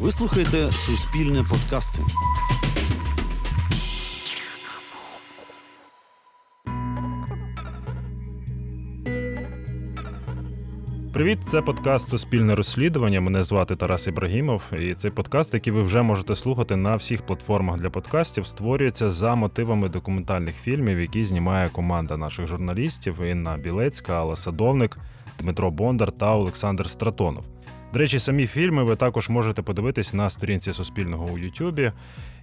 Ви слухаєте Суспільне подкасти. Привіт, це подкаст Суспільне розслідування. Мене звати Тарас Ібрагімов. І цей подкаст, який ви вже можете слухати на всіх платформах для подкастів, створюється за мотивами документальних фільмів, які знімає команда наших журналістів Інна Білецька, Алла Садовник, Дмитро Бондар та Олександр Стратонов. До речі, самі фільми ви також можете подивитись на сторінці Суспільного у Ютубі.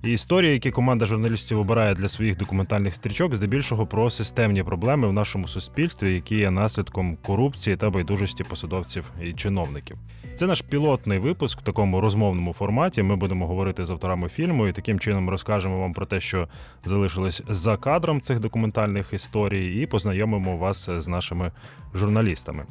І історії, які команда журналістів обирає для своїх документальних стрічок, здебільшого про системні проблеми в нашому суспільстві, які є наслідком корупції та байдужості посадовців і чиновників. Це наш пілотний випуск в такому розмовному форматі. Ми будемо говорити з авторами фільму і таким чином розкажемо вам про те, що залишилось за кадром цих документальних історій, і познайомимо вас з нашими журналістами.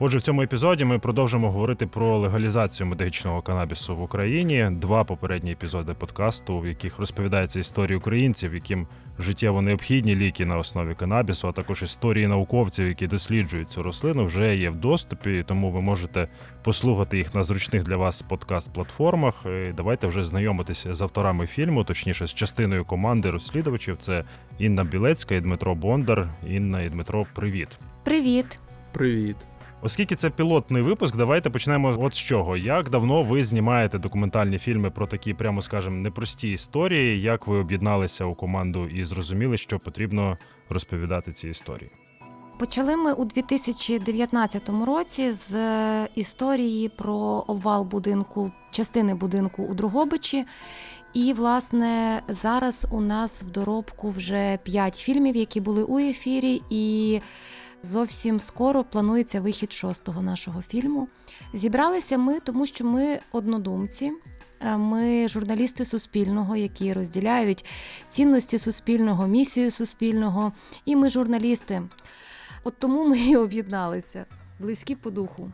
Отже, в цьому епізоді ми продовжимо говорити про легалізацію медичного канабісу в Україні. Два попередні епізоди подкасту, в яких розповідається історія українців, яким життєво необхідні ліки на основі канабісу, а також історії науковців, які досліджують цю рослину, вже є в доступі, тому ви можете послухати їх на зручних для вас подкаст-платформах. І Давайте вже знайомитися з авторами фільму, точніше з частиною команди розслідувачів. Це Інна Білецька і Дмитро Бондар. Інна і Дмитро, привіт. Привіт. Привіт. Оскільки це пілотний випуск, давайте почнемо от з чого. Як давно ви знімаєте документальні фільми про такі, прямо скажемо, непрості історії? Як ви об'єдналися у команду і зрозуміли, що потрібно розповідати ці історії? Почали ми у 2019 році з е, історії про обвал будинку, частини будинку у Другобичі. І, власне, зараз у нас в доробку вже п'ять фільмів, які були у ефірі, і Зовсім скоро планується вихід шостого нашого фільму. Зібралися ми, тому що ми однодумці. Е, ми журналісти Суспільного, які розділяють цінності Суспільного, місію Суспільного, і ми журналісти. От тому ми і об'єдналися, близькі по духу.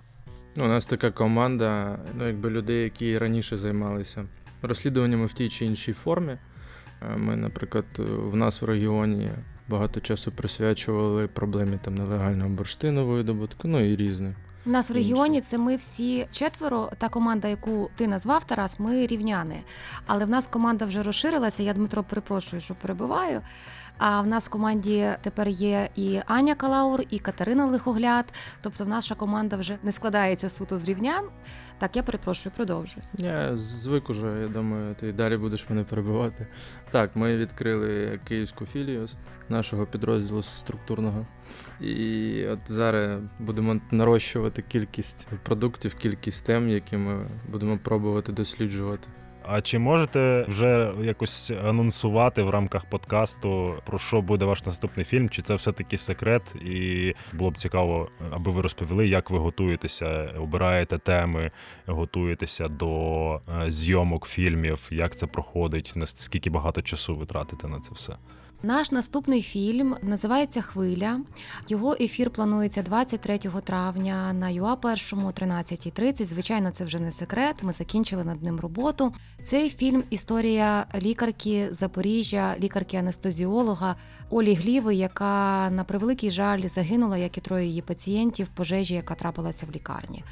У нас така команда, ну якби людей, які раніше займалися розслідуваннями в тій чи іншій формі. Е, ми, наприклад, в нас в регіоні багато часу присвячували проблемі там нелегального бурштину видобутку, ну і різне. У нас в регіоні це ми всі четверо. Та команда, яку ти назвав Тарас, ми рівняни. Але в нас команда вже розширилася. Я Дмитро перепрошую, що перебуваю. А в нас в команді тепер є і Аня Калаур, і Катерина Лихогляд. Тобто, наша команда вже не складається суто з рівнян. Так, я перепрошую, продовжую. Я звик уже, я думаю, ти далі будеш мене перебувати. Так, ми відкрили київську філію нашого підрозділу структурного. І от зараз будемо нарощувати кількість продуктів, кількість тем, які ми будемо пробувати досліджувати. А чи можете вже якось анонсувати в рамках подкасту про що буде ваш наступний фільм? Чи це все-таки секрет? І було б цікаво, аби ви розповіли, як ви готуєтеся, обираєте теми, готуєтеся до е, зйомок фільмів, як це проходить, наскільки багато часу ви на це все? Наш наступний фільм називається Хвиля. Його ефір планується 23 травня на ЮА першому 13.30. Звичайно, це вже не секрет. Ми закінчили над ним роботу. Цей фільм історія лікарки Запоріжжя, лікарки-анестезіолога Олі Гліви, яка на превеликий жаль загинула, як і троє її пацієнтів, в пожежі, яка трапилася в лікарні.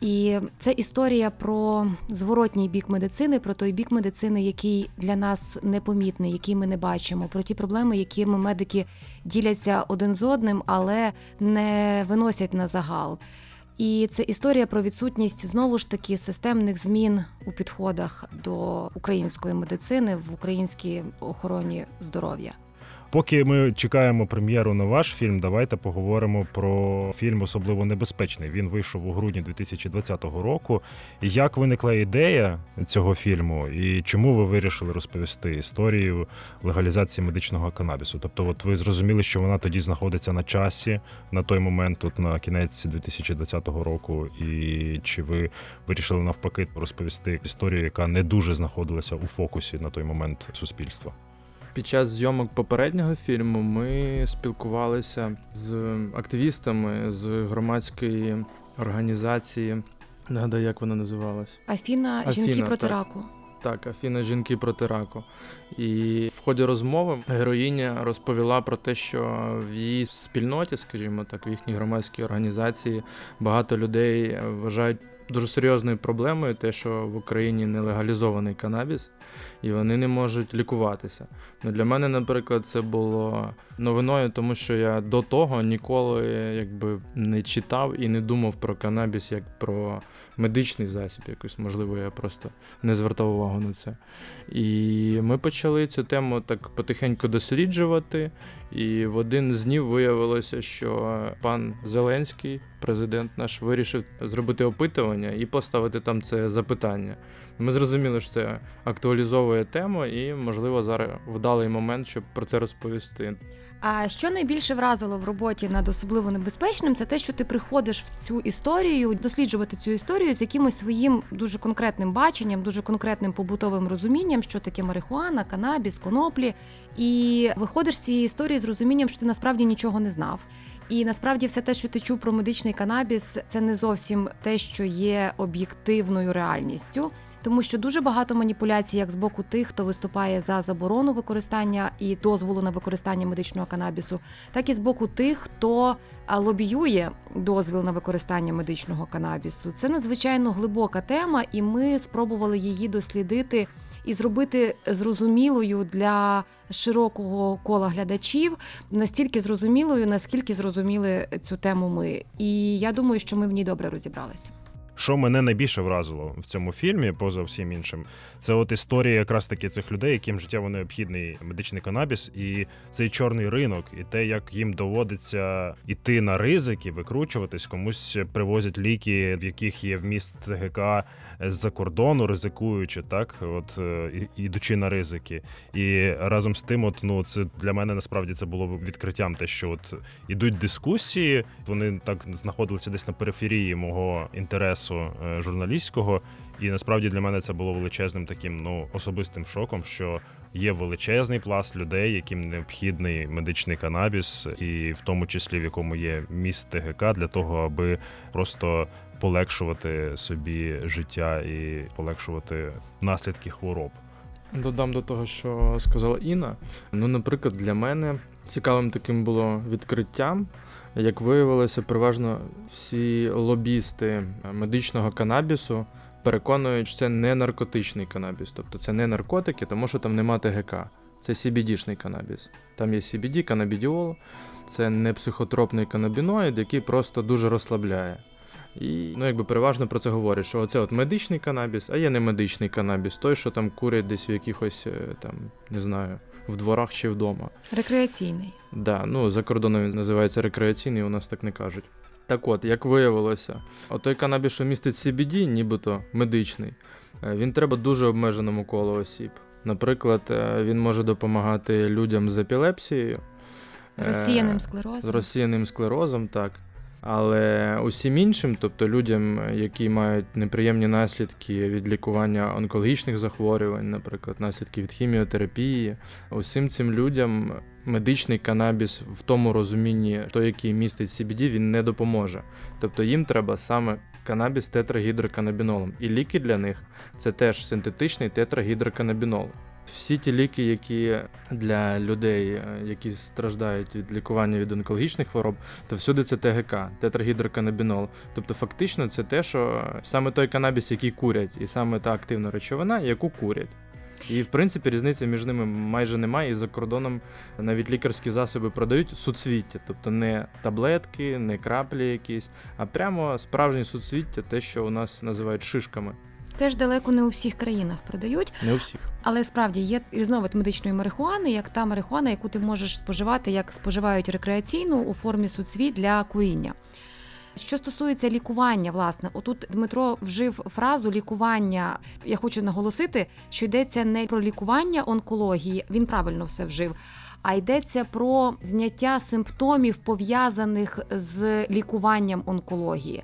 І це історія про зворотній бік медицини, про той бік медицини, який для нас непомітний, який ми не бачимо, про ті проблеми, якими медики діляться один з одним, але не виносять на загал. І це історія про відсутність знову ж таки системних змін у підходах до української медицини в українській охороні здоров'я. Поки ми чекаємо прем'єру на ваш фільм, давайте поговоримо про фільм особливо небезпечний. Він вийшов у грудні 2020 року. Як виникла ідея цього фільму, і чому ви вирішили розповісти історію легалізації медичного канабісу? Тобто, от ви зрозуміли, що вона тоді знаходиться на часі на той момент, тут на кінець 2020 року, і чи ви вирішили навпаки розповісти історію, яка не дуже знаходилася у фокусі на той момент суспільства? Під час зйомок попереднього фільму ми спілкувалися з активістами з громадської організації. Нагадаю, як вона називалась? Афіна, Афіна жінки проти так. раку. Так, Афіна жінки проти раку. І в ході розмови героїня розповіла про те, що в її спільноті, скажімо так, в їхній громадській організації багато людей вважають дуже серйозною проблемою, те, що в Україні не легалізований канабіс, і вони не можуть лікуватися. Ну, Для мене, наприклад, це було новиною, тому що я до того ніколи якби не читав і не думав про канабіс як про медичний засіб. Якось, можливо, я просто не звертав увагу на це. І ми почали цю тему так потихеньку досліджувати. І в один з днів виявилося, що пан Зеленський, президент наш, вирішив зробити опитування і поставити там це запитання. Ми зрозуміли, що це актуалізовує тему, і, можливо, зараз вдалий момент, щоб про це розповісти. А що найбільше вразило в роботі над особливо небезпечним, це те, що ти приходиш в цю історію, досліджувати цю історію з якимось своїм дуже конкретним баченням, дуже конкретним побутовим розумінням, що таке марихуана, канабіс, коноплі, і виходиш з цієї історії з розумінням, що ти насправді нічого не знав. І насправді все те, що ти чув про медичний канабіс, це не зовсім те, що є об'єктивною реальністю тому що дуже багато маніпуляцій, як з боку тих, хто виступає за заборону використання і дозволу на використання медичного канабісу, так і з боку тих, хто лобіює дозвіл на використання медичного канабісу. Це надзвичайно глибока тема, і ми спробували її дослідити. І зробити зрозумілою для широкого кола глядачів настільки зрозумілою, наскільки зрозуміли цю тему ми. І я думаю, що ми в ній добре розібралися. Що мене найбільше вразило в цьому фільмі, поза всім іншим, це от історія якраз таки цих людей, яким життєво необхідний медичний канабіс, і цей чорний ринок, і те, як їм доводиться іти на ризики, викручуватись, комусь привозять ліки, в яких є вміст ТГК з-за кордону, ризикуючи, так, от е, ідучи на ризики. І разом з тим, от ну це для мене насправді це було відкриттям, те, що от ідуть дискусії, вони так знаходилися десь на периферії мого інтересу е, журналістського. І насправді для мене це було величезним таким ну особистим шоком, що є величезний пласт людей, яким необхідний медичний канабіс, і в тому числі в якому є міст ТГК для того, аби просто полегшувати собі життя і полегшувати наслідки хвороб. Додам до того, що сказала Інна. Ну, наприклад, для мене цікавим таким було відкриттям. Як виявилося, переважно всі лобісти медичного канабісу переконують, що це не наркотичний канабіс, тобто це не наркотики, тому що там нема ТГК. Це CBD-шний канабіс. Там є CBD, канабідіол, це не психотропний канабіноїд, який просто дуже розслабляє. І ну, якби переважно про це говорять, що оце от медичний канабіс, а є не медичний канабіс, той, що там курять десь в якихось, е, там, не знаю, в дворах чи вдома. Рекреаційний. Да, ну за кордоном він називається рекреаційний, у нас так не кажуть. Так от, як виявилося, отой канабіс, що містить CBD, нібито медичний, е, він треба дуже обмеженому колу осіб. Наприклад, е, він може допомагати людям з епілепсією, розсіяним склерозом. З розсіяним склерозом, так. Але усім іншим, тобто людям, які мають неприємні наслідки від лікування онкологічних захворювань, наприклад, наслідки від хіміотерапії, усім цим людям медичний канабіс в тому розумінні, той, який містить CBD, він не допоможе. Тобто їм треба саме канабіс тетрагідроканабінолом. І ліки для них це теж синтетичний тетрагідроканабінол. Всі ті ліки, які для людей, е, які страждають від лікування від онкологічних хвороб, то всюди це ТГК, тетрагідроканабінол. Тобто, фактично, це те, що саме той канабіс, який курять, і саме та активна речовина, яку курять. І в принципі різниці між ними майже немає. І за кордоном навіть лікарські засоби продають суцвіття, тобто не таблетки, не краплі якісь, а прямо справжні суцвіття, те, що у нас називають шишками. Теж далеко не у всіх країнах продають. Не у всіх. Але справді є різновид медичної марихуани, як та марихуана, яку ти можеш споживати, як споживають рекреаційну у формі суцвіт для куріння. Що стосується лікування, власне, отут Дмитро вжив фразу лікування. Я хочу наголосити, що йдеться не про лікування онкології, він правильно все вжив а йдеться про зняття симптомів пов'язаних з лікуванням онкології.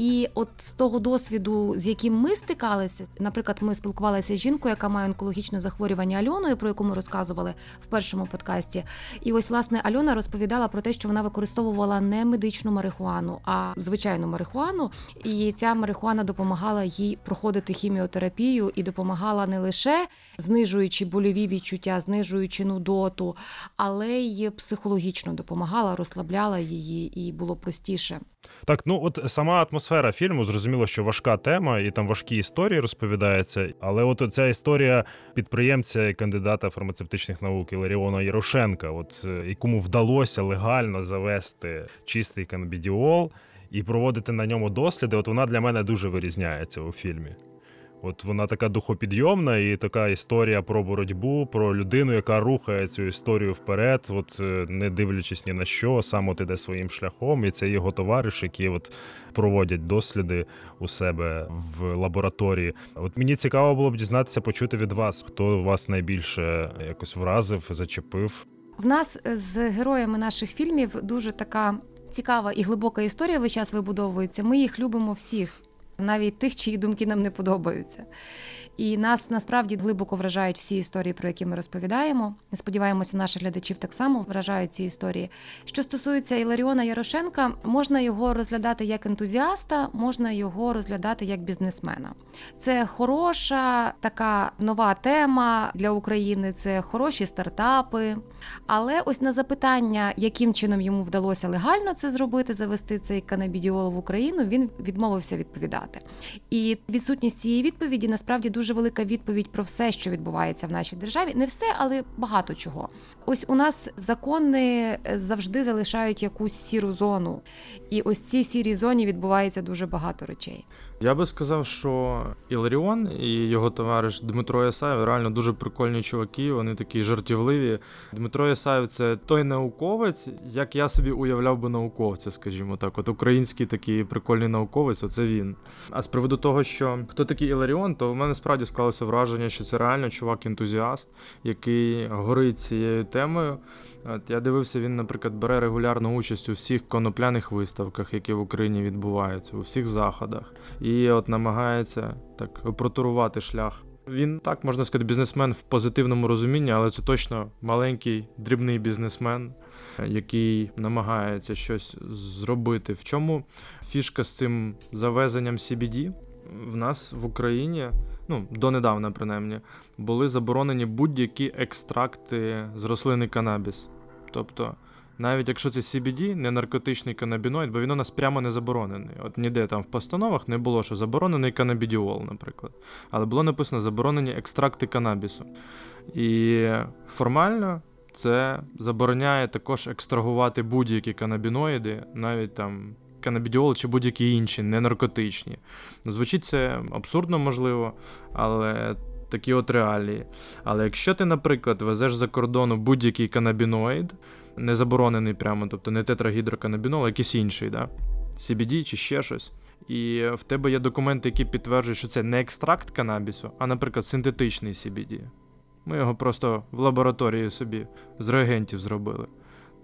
І от з того досвіду, з яким ми стикалися, наприклад, ми спілкувалися з жінкою, яка має онкологічне захворювання Альоною, про яку ми розказували в першому подкасті. І ось власне Альона розповідала про те, що вона використовувала не медичну марихуану, а звичайну марихуану. І ця марихуана допомагала їй проходити хіміотерапію і допомагала не лише знижуючи больові відчуття, знижуючи нудоту, але й психологічно допомагала, розслабляла її і було простіше. Так, ну от сама атмосфера атмосфера фільму, зрозуміло, що важка тема, і там важкі історії розповідаються. Але от ця історія підприємця і кандидата фармацевтичних наук Іларіона Ярошенка, от е, якому вдалося легально завести чистий канабідіол і проводити на ньому досліди, от вона для мене дуже вирізняється у фільмі. От вона така духопідйомна і така історія про боротьбу, про людину, яка рухає цю історію вперед, от е, не дивлячись ні на що, сам от іде своїм шляхом, і це його товариш, які от проводять досліди у себе в лабораторії. От мені цікаво було б дізнатися, почути від вас, хто вас найбільше якось вразив, зачепив. В нас з героями наших фільмів дуже така цікава і глибока історія весь час вибудовується. Ми їх любимо всіх навіть тих, чиї думки нам не подобаються. І нас насправді глибоко вражають всі історії, про які ми розповідаємо. Сподіваємося, наших глядачів так само вражають ці історії. Що стосується Іларіона Ярошенка, можна його розглядати як ентузіаста, можна його розглядати як бізнесмена. Це хороша така нова тема для України, це хороші стартапи. Але ось на запитання, яким чином йому вдалося легально це зробити, завести цей канабідіол в Україну, він відмовився відповідати. І відсутність цієї відповіді насправді дуже велика відповідь про все, що відбувається в нашій державі. Не все, але багато чого. Ось у нас закони завжди залишають якусь сіру зону, і ось цій сірій зоні відбувається дуже багато речей. Я би сказав, що Іларіон і його товариш Дмитро Ясаєв реально дуже прикольні чуваки. Вони такі жартівливі. Дмитро Ясаєв це той науковець, як я собі уявляв би науковця, скажімо так. От український такий прикольний науковець, оце він. А з приводу того, що хто такий Іларіон, то в мене справді склалося враження, що це реально чувак-ентузіаст, який горить цією темою. От Я дивився, він, наприклад, бере регулярну участь у всіх конопляних виставках, які в Україні відбуваються, у всіх заходах, і от намагається так протурувати шлях. Він так можна сказати, бізнесмен в позитивному розумінні, але це точно маленький дрібний бізнесмен, який намагається щось зробити. В чому фішка з цим завезенням CBD? В нас в Україні, ну донедавна принаймні, були заборонені будь-які екстракти з рослини канабіс. Тобто, навіть якщо це CBD, не наркотичний канабіноїд, бо він у нас прямо не заборонений. От ніде там в постановах не було, що заборонений канабідіол, наприклад. Але було написано заборонені екстракти канабісу. І формально це забороняє також екстрагувати будь-які канабіноїди, навіть там. Канабідіол чи будь-які інші, не наркотичні. Звучить це абсурдно можливо, але такі от реалії. Але якщо ти, наприклад, везеш за кордону будь-який канабіноїд, не заборонений прямо, тобто не тетрагідроканабінол, а якийсь інший, да? CBD чи ще щось. І в тебе є документи, які підтверджують, що це не екстракт канабісу, а, наприклад, синтетичний CBD. Ми його просто в лабораторії собі з реагентів зробили.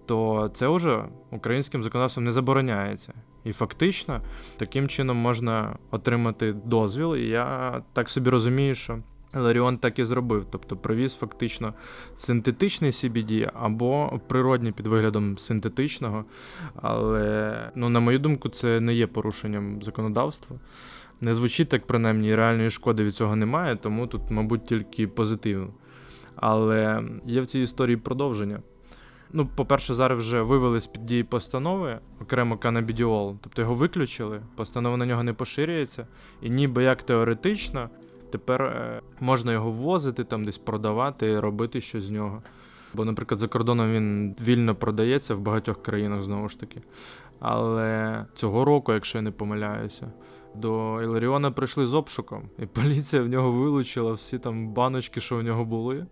То це вже українським законодавством не забороняється. І фактично таким чином можна отримати дозвіл. І я так собі розумію, що Ларіон так і зробив, тобто привіз фактично синтетичний CBD або природній під виглядом синтетичного. Але, ну, на мою думку, це не є порушенням законодавства. Не звучить так, принаймні, реальної шкоди від цього немає, тому тут, мабуть, тільки позитивно. Але є в цій історії продовження. Ну, по-перше, зараз вже вивели з під дії постанови окремо канабідіол, тобто його виключили, постанова на нього не поширюється, і ніби як теоретично. Тепер е, можна його ввозити, там десь продавати, робити щось з нього. Бо, наприклад, за кордоном він вільно продається в багатьох країнах знову ж таки. Але цього року, якщо я не помиляюся, до Іларіона прийшли з обшуком, і поліція в нього вилучила всі там баночки, що в нього були.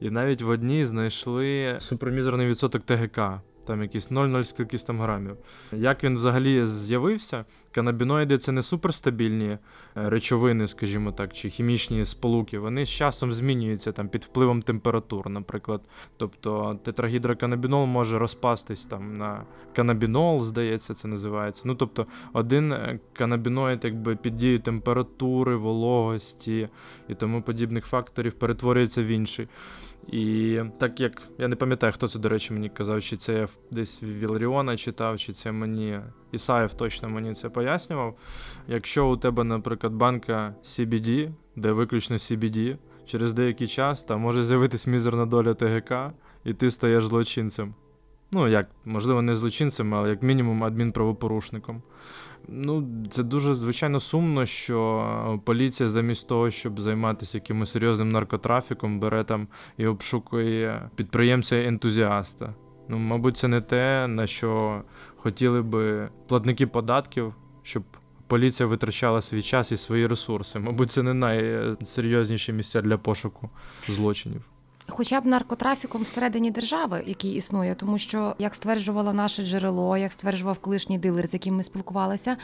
І навіть в одній знайшли супермізерний відсоток ТГК там якісь 0,0 скількись там грамів. Як він взагалі з'явився? Канабіноїди це не суперстабільні е, речовини, скажімо так, чи хімічні сполуки. Вони з часом змінюються там під впливом температур, наприклад. Тобто тетрагідроканабінол може розпастись там на канабінол, здається, це називається. Ну тобто один е, канабіноїд, якби під дією температури, вологості і тому подібних факторів перетворюється в інший. І так як я не пам'ятаю, хто це, до речі, мені казав, чи це я десь Вілріона читав, чи це мені Ісаєв точно мені це пояснював. Якщо у тебе, наприклад, банка CBD, де виключно CBD, через деякий час там може з'явитись мізерна доля ТГК, і ти стаєш злочинцем. ну як, можливо, не злочинцем, але як мінімум адмінправопорушником. Ну, це дуже звичайно сумно, що поліція замість того, щоб займатися якимось серйозним наркотрафіком, бере там і обшукує підприємця-ентузіаста. Ну, мабуть, це не те, на що хотіли би платники податків, щоб поліція витрачала свій час і свої ресурси. Мабуть, це не найсерйозніші місця для пошуку злочинів хоча б наркотрафіком всередині держави, який існує, тому що як стверджувало наше джерело, як стверджував колишній дилер, з яким ми спілкувалися.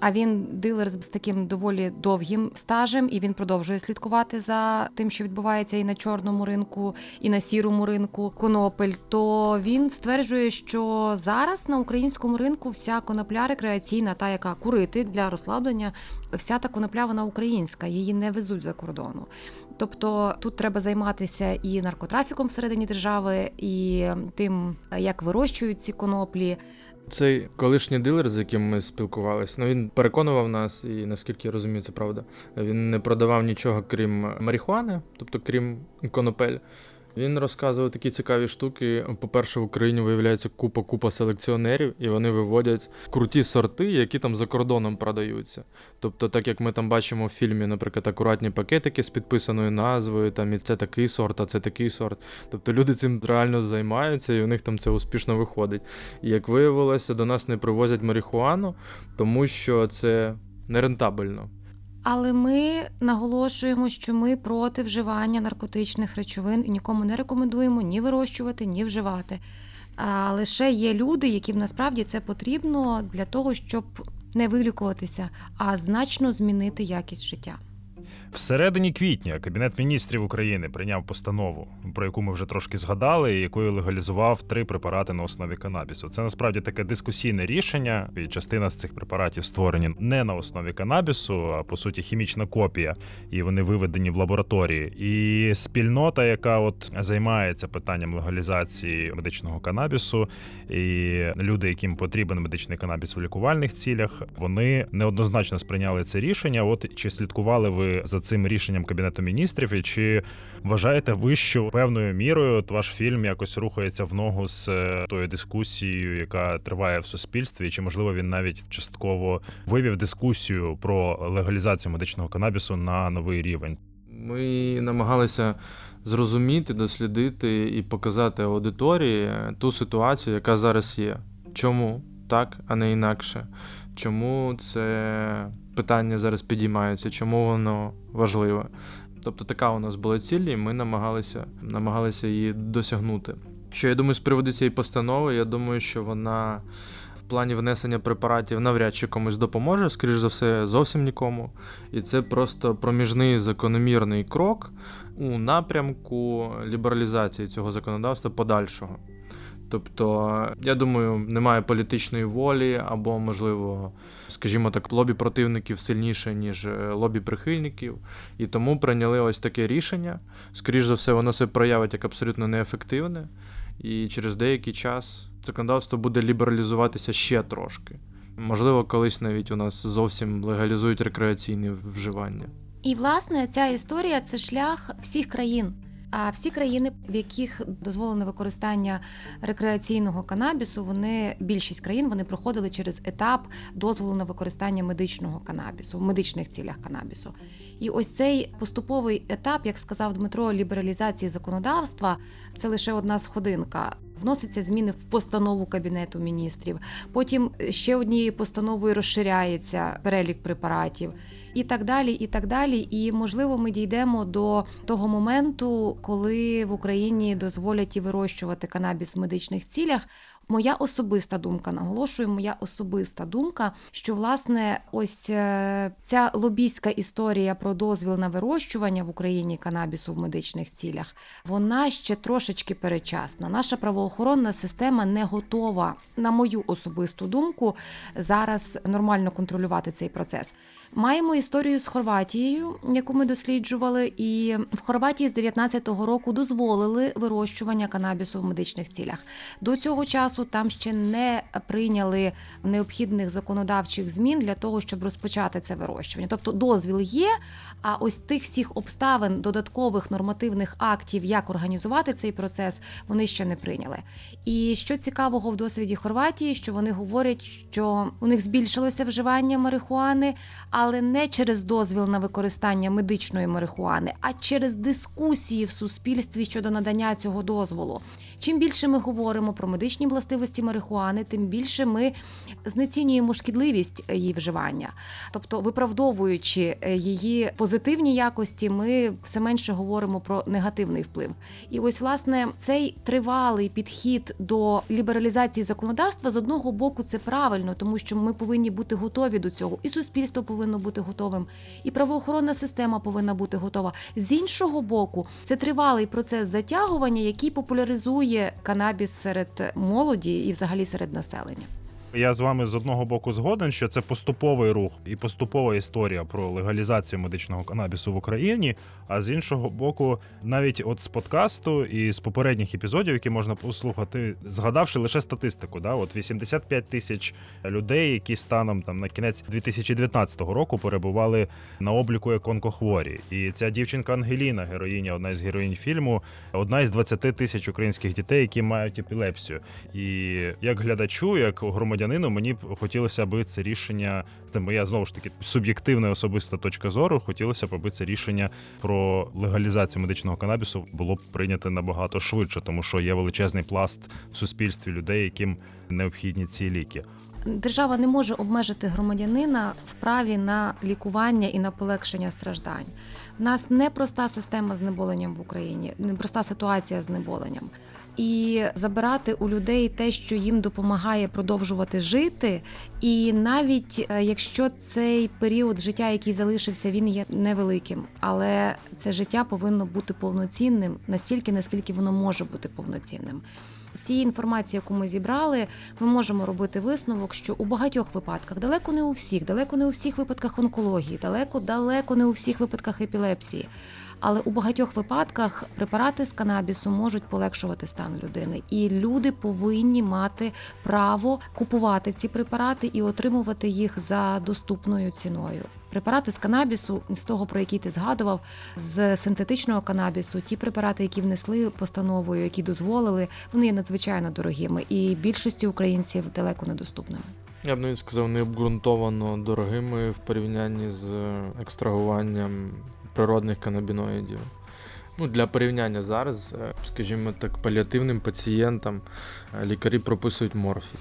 А він дилер з таким доволі довгим стажем, і він продовжує слідкувати за тим, що відбувається і на чорному ринку, і на сірому ринку конопель. То він стверджує, що зараз на українському ринку вся конопля рекреаційна, та яка курити для розслаблення, вся та конопля вона українська, її не везуть за кордону. Тобто тут треба займатися і наркотрафіком всередині держави, і тим, як вирощують ці коноплі. Цей колишній дилер, з яким ми спілкувалися, ну він переконував нас, і наскільки я розумію, це правда. Він не продавав нічого крім марихуани, тобто крім конопель. Він розказував такі цікаві штуки. По-перше, в Україні виявляється купа-купа селекціонерів, і вони виводять круті сорти, які там за кордоном продаються. Тобто, так як ми там бачимо в фільмі, наприклад, акуратні пакетики з підписаною назвою, там і це такий сорт, а це такий сорт. Тобто люди цим реально займаються, і у них там це успішно виходить. І як виявилося, до нас не привозять марихуану, тому що це нерентабельно. Але ми наголошуємо, що ми проти вживання наркотичних речовин і нікому не рекомендуємо ні вирощувати, ні вживати. А лише є люди, яким насправді це потрібно для того, щоб не вилікуватися, а значно змінити якість життя. Всередині квітня Кабінет міністрів України прийняв постанову, про яку ми вже трошки згадали, і якою легалізував три препарати на основі канабісу. Це насправді таке дискусійне рішення. і Частина з цих препаратів створені не на основі канабісу, а по суті хімічна копія, і вони виведені в лабораторії. І спільнота, яка от займається питанням легалізації медичного канабісу, і люди, яким потрібен медичний канабіс в лікувальних цілях, вони неоднозначно сприйняли це рішення. От чи слідкували ви за цим рішенням кабінету міністрів, і чи вважаєте ви, що певною мірою ваш фільм якось рухається в ногу з е, тою дискусією, яка триває в суспільстві, чи можливо він навіть частково вивів дискусію про легалізацію медичного канабісу на новий рівень? Ми намагалися зрозуміти, дослідити і показати аудиторії ту ситуацію, яка зараз є. Чому так, а не інакше? Чому це питання зараз підіймається, чому воно важливе. Тобто така у нас була ціль, і ми намагалися намагалися її досягнути. Що я думаю, з приводу цієї постанови, я думаю, що вона в плані внесення препаратів навряд чи комусь допоможе, скоріш за все, зовсім нікому. І це просто проміжний закономірний крок у напрямку лібералізації цього законодавства подальшого. Тобто, я думаю, немає політичної волі, або, можливо, скажімо так, лобі противників сильніше, ніж е, лобі прихильників, і тому прийняли ось таке рішення. Скоріше за все, воно себе проявить як абсолютно неефективне, і через деякий час законодавство буде лібералізуватися ще трошки. Можливо, колись навіть у нас зовсім легалізують рекреаційне вживання. І власне ця історія це шлях всіх країн. А всі країни, в яких дозволено використання рекреаційного канабісу, вони більшість країн вони проходили через етап дозволу на використання медичного канабісу в медичних цілях канабісу. І ось цей поступовий етап, як сказав Дмитро, лібералізації законодавства це лише одна сходинка. Вносяться зміни в постанову кабінету міністрів. Потім ще однією постановою розширяється перелік препаратів і так далі. І так далі. І можливо, ми дійдемо до того моменту, коли в Україні дозволять і вирощувати канабіс в медичних цілях. Моя особиста думка, наголошую, моя особиста думка, що власне ось е, ця лобійська історія про дозвіл на вирощування в Україні канабісу в медичних цілях, вона ще трошечки перечасна. Наша правоохоронна система не готова, на мою особисту думку, зараз нормально контролювати цей процес. Маємо історію з Хорватією, яку ми досліджували, і в Хорватії з 19-го року дозволили вирощування канабісу в медичних цілях. До цього часу там ще не прийняли необхідних законодавчих змін для того, щоб розпочати це вирощування. Тобто дозвіл є. А ось тих всіх обставин додаткових нормативних актів, як організувати цей процес, вони ще не прийняли. І що цікавого в досвіді Хорватії, що вони говорять, що у них збільшилося вживання марихуани, але не через дозвіл на використання медичної марихуани, а через дискусії в суспільстві щодо надання цього дозволу. Чим більше ми говоримо про медичні властивості марихуани, тим більше ми знецінюємо шкідливість її вживання, тобто виправдовуючи її позитивні якості, ми все менше говоримо про негативний вплив. І ось власне цей тривалий підхід до лібералізації законодавства з одного боку це правильно, тому що ми повинні бути готові до цього, і суспільство повинно бути готовим, і правоохоронна система повинна бути готова. З іншого боку, це тривалий процес затягування, який популяризує канабіс серед молоді і, взагалі, серед населення. Я з вами з одного боку згоден, що це поступовий рух і поступова історія про легалізацію медичного канабісу в Україні. А з іншого боку, навіть от з подкасту і з попередніх епізодів, які можна послухати, згадавши лише статистику, да, от 85 тисяч людей, які станом там на кінець 2019 року перебували на обліку як онкохворі. І ця дівчинка Ангеліна, героїня, одна із героїнь фільму, одна із 20 тисяч українських дітей, які мають епілепсію. І як глядачу, як громадянину, громадянину, мені б хотілося аби це рішення, це моя знову ж таки суб'єктивна особиста точка зору. Хотілося б, аби це рішення про легалізацію медичного канабісу було б прийнято набагато швидше, тому що є величезний пласт в суспільстві людей, яким необхідні ці ліки. Держава не може обмежити громадянина в праві на лікування і на полегшення страждань. У нас непроста система знеболенням в Україні, непроста ситуація знеболенням і забирати у людей те, що їм допомагає продовжувати жити. І навіть е, якщо цей період життя, який залишився, він є невеликим, але це життя повинно бути повноцінним настільки, наскільки воно може бути повноцінним. Цієї інформації, яку ми зібрали, ми можемо робити висновок, що у багатьох випадках, далеко не у всіх, далеко не у всіх випадках онкології, далеко далеко не у всіх випадках епілепсії. Але у багатьох випадках препарати з канабісу можуть полегшувати стан людини, і люди повинні мати право купувати ці препарати і отримувати їх за доступною ціною. Препарати з канабісу, з того про який ти згадував, з синтетичного канабісу, ті препарати, які внесли постановою, які дозволили, вони є надзвичайно дорогими і більшості українців далеко недоступними. Я б навіть сказав, необґрунтовано дорогими в порівнянні з екстрагуванням природних канабіноїдів. Ну, Для порівняння зараз, е, скажімо так, паліативним пацієнтам е, лікарі прописують морфій.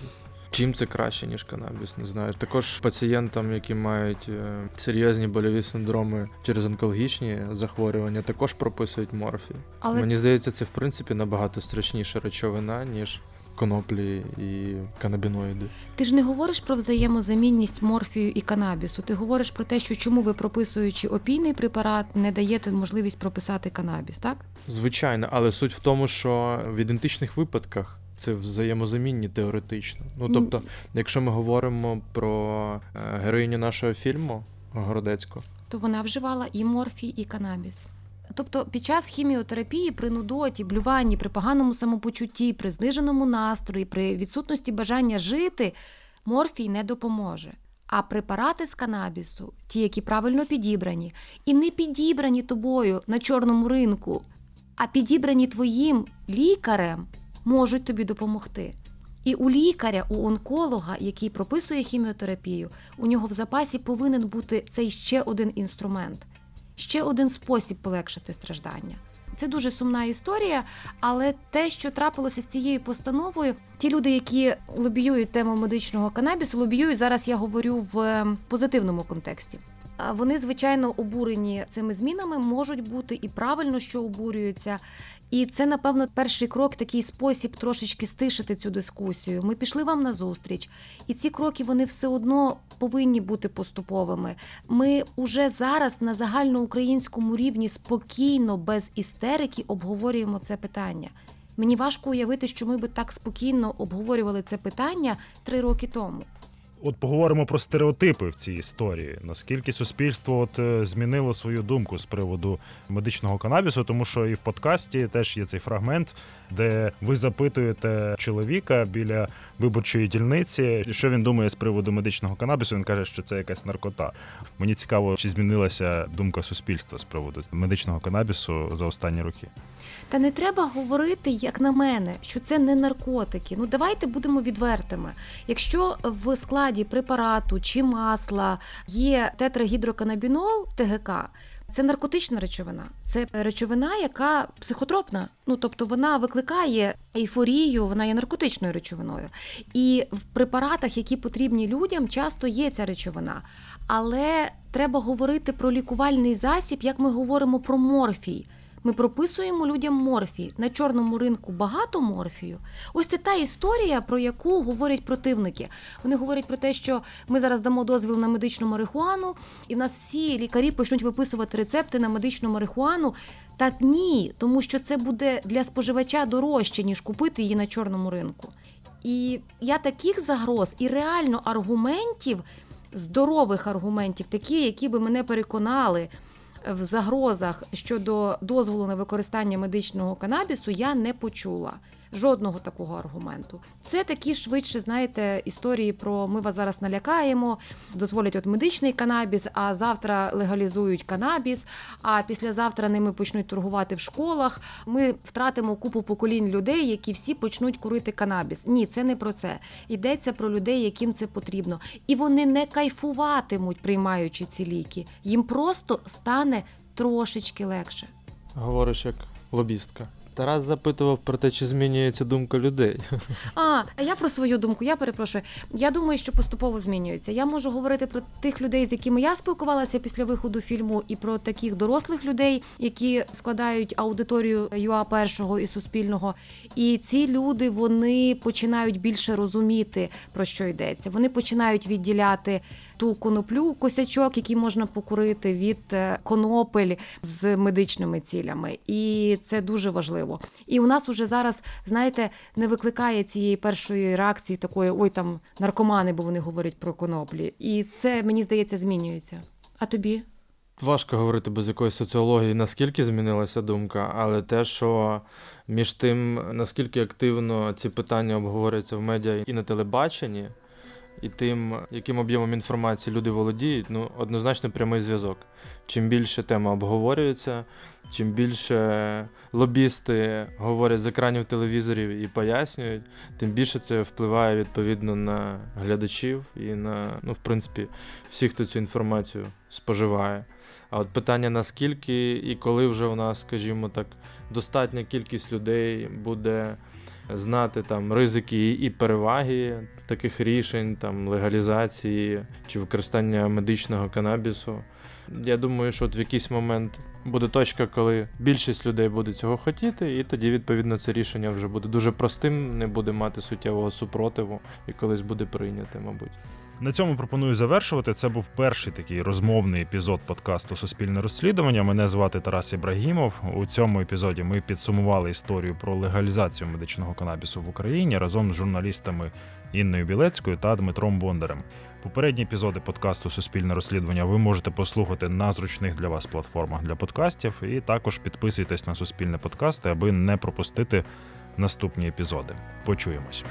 Чим це краще, ніж канабіс, не знаю. Також пацієнтам, які мають е, серйозні больові синдроми через онкологічні захворювання, також прописують морфій. Але... Мені здається, це в принципі набагато страшніша речовина, ніж коноплі і канабіноїди. Ти ж не говориш про взаємозамінність морфію і канабісу. Ти говориш про те, що чому ви прописуючи опійний препарат, не даєте можливість прописати канабіс, так? Звичайно, але суть в тому, що в ідентичних випадках. Це взаємозамінні теоретично. Ну тобто, якщо ми говоримо про е, героїню нашого фільму Городецьку, то вона вживала і морфій, і канабіс. Тобто під час хіміотерапії при нудоті, блюванні, при поганому самопочутті, при зниженому настрої, при відсутності бажання жити, морфій не допоможе. А препарати з канабісу, ті, які правильно підібрані, і не підібрані тобою на чорному ринку, а підібрані твоїм лікарем, можуть тобі допомогти. І у лікаря, у онколога, який прописує хіміотерапію, у нього в запасі повинен бути цей ще один інструмент ще один спосіб полегшити страждання. Це дуже сумна історія, але те, що трапилося з цією постановою, ті люди, які лобіюють тему медичного канабісу, лобіюють зараз. Я говорю в ем, позитивному контексті. Вони звичайно обурені цими змінами, можуть бути і правильно, що обурюються. І це, напевно, перший крок, такий спосіб трошечки стишити цю дискусію. Ми пішли вам на зустріч, і ці кроки вони все одно повинні бути поступовими. Ми уже зараз на загальноукраїнському рівні спокійно, без істерики обговорюємо це питання. Мені важко уявити, що ми би так спокійно обговорювали це питання три роки тому. От поговоримо про стереотипи в цій історії. Наскільки суспільство от е, змінило свою думку з приводу медичного канабісу, тому що і в подкасті теж є цей фрагмент, де ви запитуєте чоловіка біля виборчої дільниці, що він думає з приводу медичного канабісу. Він каже, що це якась наркота. Мені цікаво, чи змінилася думка суспільства з приводу медичного канабісу за останні роки. Та не треба говорити, як на мене, що це не наркотики. Ну давайте будемо відвертими. Якщо в складі препарату чи масла є тетрагідроканабінол ТГК, це наркотична речовина, це речовина, яка психотропна. Ну тобто вона викликає ейфорію, вона є наркотичною речовиною. І в препаратах, які потрібні людям, часто є ця речовина. Але треба говорити про лікувальний засіб, як ми говоримо про морфій. Ми прописуємо людям морфій. На чорному ринку багато морфію. Ось це та історія, про яку говорять противники. Вони говорять про те, що ми зараз дамо дозвіл на медичну марихуану, і в нас всі лікарі почнуть виписувати рецепти на медичну марихуану. Та ні, тому що це буде для споживача дорожче, ніж купити її на чорному ринку. І я таких загроз і реально аргументів, здорових аргументів, такі, які би мене переконали в загрозах щодо дозволу на використання медичного канабісу я не почула. Жодного такого аргументу. Це такі швидше, знаєте, історії про ми вас зараз налякаємо, дозволять от медичний канабіс, а завтра легалізують канабіс, а післязавтра ними почнуть торгувати в школах. Ми втратимо купу поколінь людей, які всі почнуть курити канабіс. Ні, це не про це. Йдеться про людей, яким це потрібно. І вони не кайфуватимуть, приймаючи ці ліки. Їм просто стане трошечки легше. Говориш як лобістка. Тарас запитував про те, чи змінюється думка людей. А, я про свою думку, я перепрошую. Я думаю, що поступово змінюється. Я можу говорити про тих людей, з якими я спілкувалася після виходу фільму, і про таких дорослих людей, які складають аудиторію ЮА першого і суспільного. І ці люди вони починають більше розуміти про що йдеться. Вони починають відділяти ту коноплю, косячок, який можна покурити від е, конопель з медичними цілями, і це дуже важливо. І у нас уже зараз, знаєте, не викликає цієї першої реакції такої ой там наркомани, бо вони говорять про коноплі. І це мені здається змінюється. А тобі? Важко говорити без якоїсь соціології, наскільки змінилася думка, але те, що між тим, наскільки активно ці питання обговорюються в медіа і на телебаченні, і тим, яким об'ємом інформації люди володіють, ну однозначно прямий зв'язок. Чим більше тема обговорюється, чим більше лобісти говорять з екранів телевізорів і пояснюють, тим більше це впливає відповідно на глядачів і на, ну, в принципі, всіх, хто цю інформацію споживає. А от питання наскільки і коли вже у нас, скажімо так, достатня кількість людей буде знати там ризики і переваги таких рішень, там легалізації чи використання медичного канабісу. Я думаю, що от в якийсь момент буде точка, коли більшість людей буде цього хотіти, і тоді, відповідно, це рішення вже буде дуже простим, не буде мати суттєвого супротиву і колись буде прийняте, мабуть. На цьому пропоную завершувати. Це був перший такий розмовний епізод подкасту Суспільне розслідування. Мене звати Тарас Ібрагімов. У цьому епізоді ми підсумували історію про легалізацію медичного канабісу в Україні разом з журналістами Інною Білецькою та Дмитром Бондарем. Попередні епізоди подкасту Суспільне розслідування ви можете послухати на зручних для вас платформах для подкастів. І також підписуйтесь на суспільне подкасти, аби не пропустити наступні епізоди. Почуємось.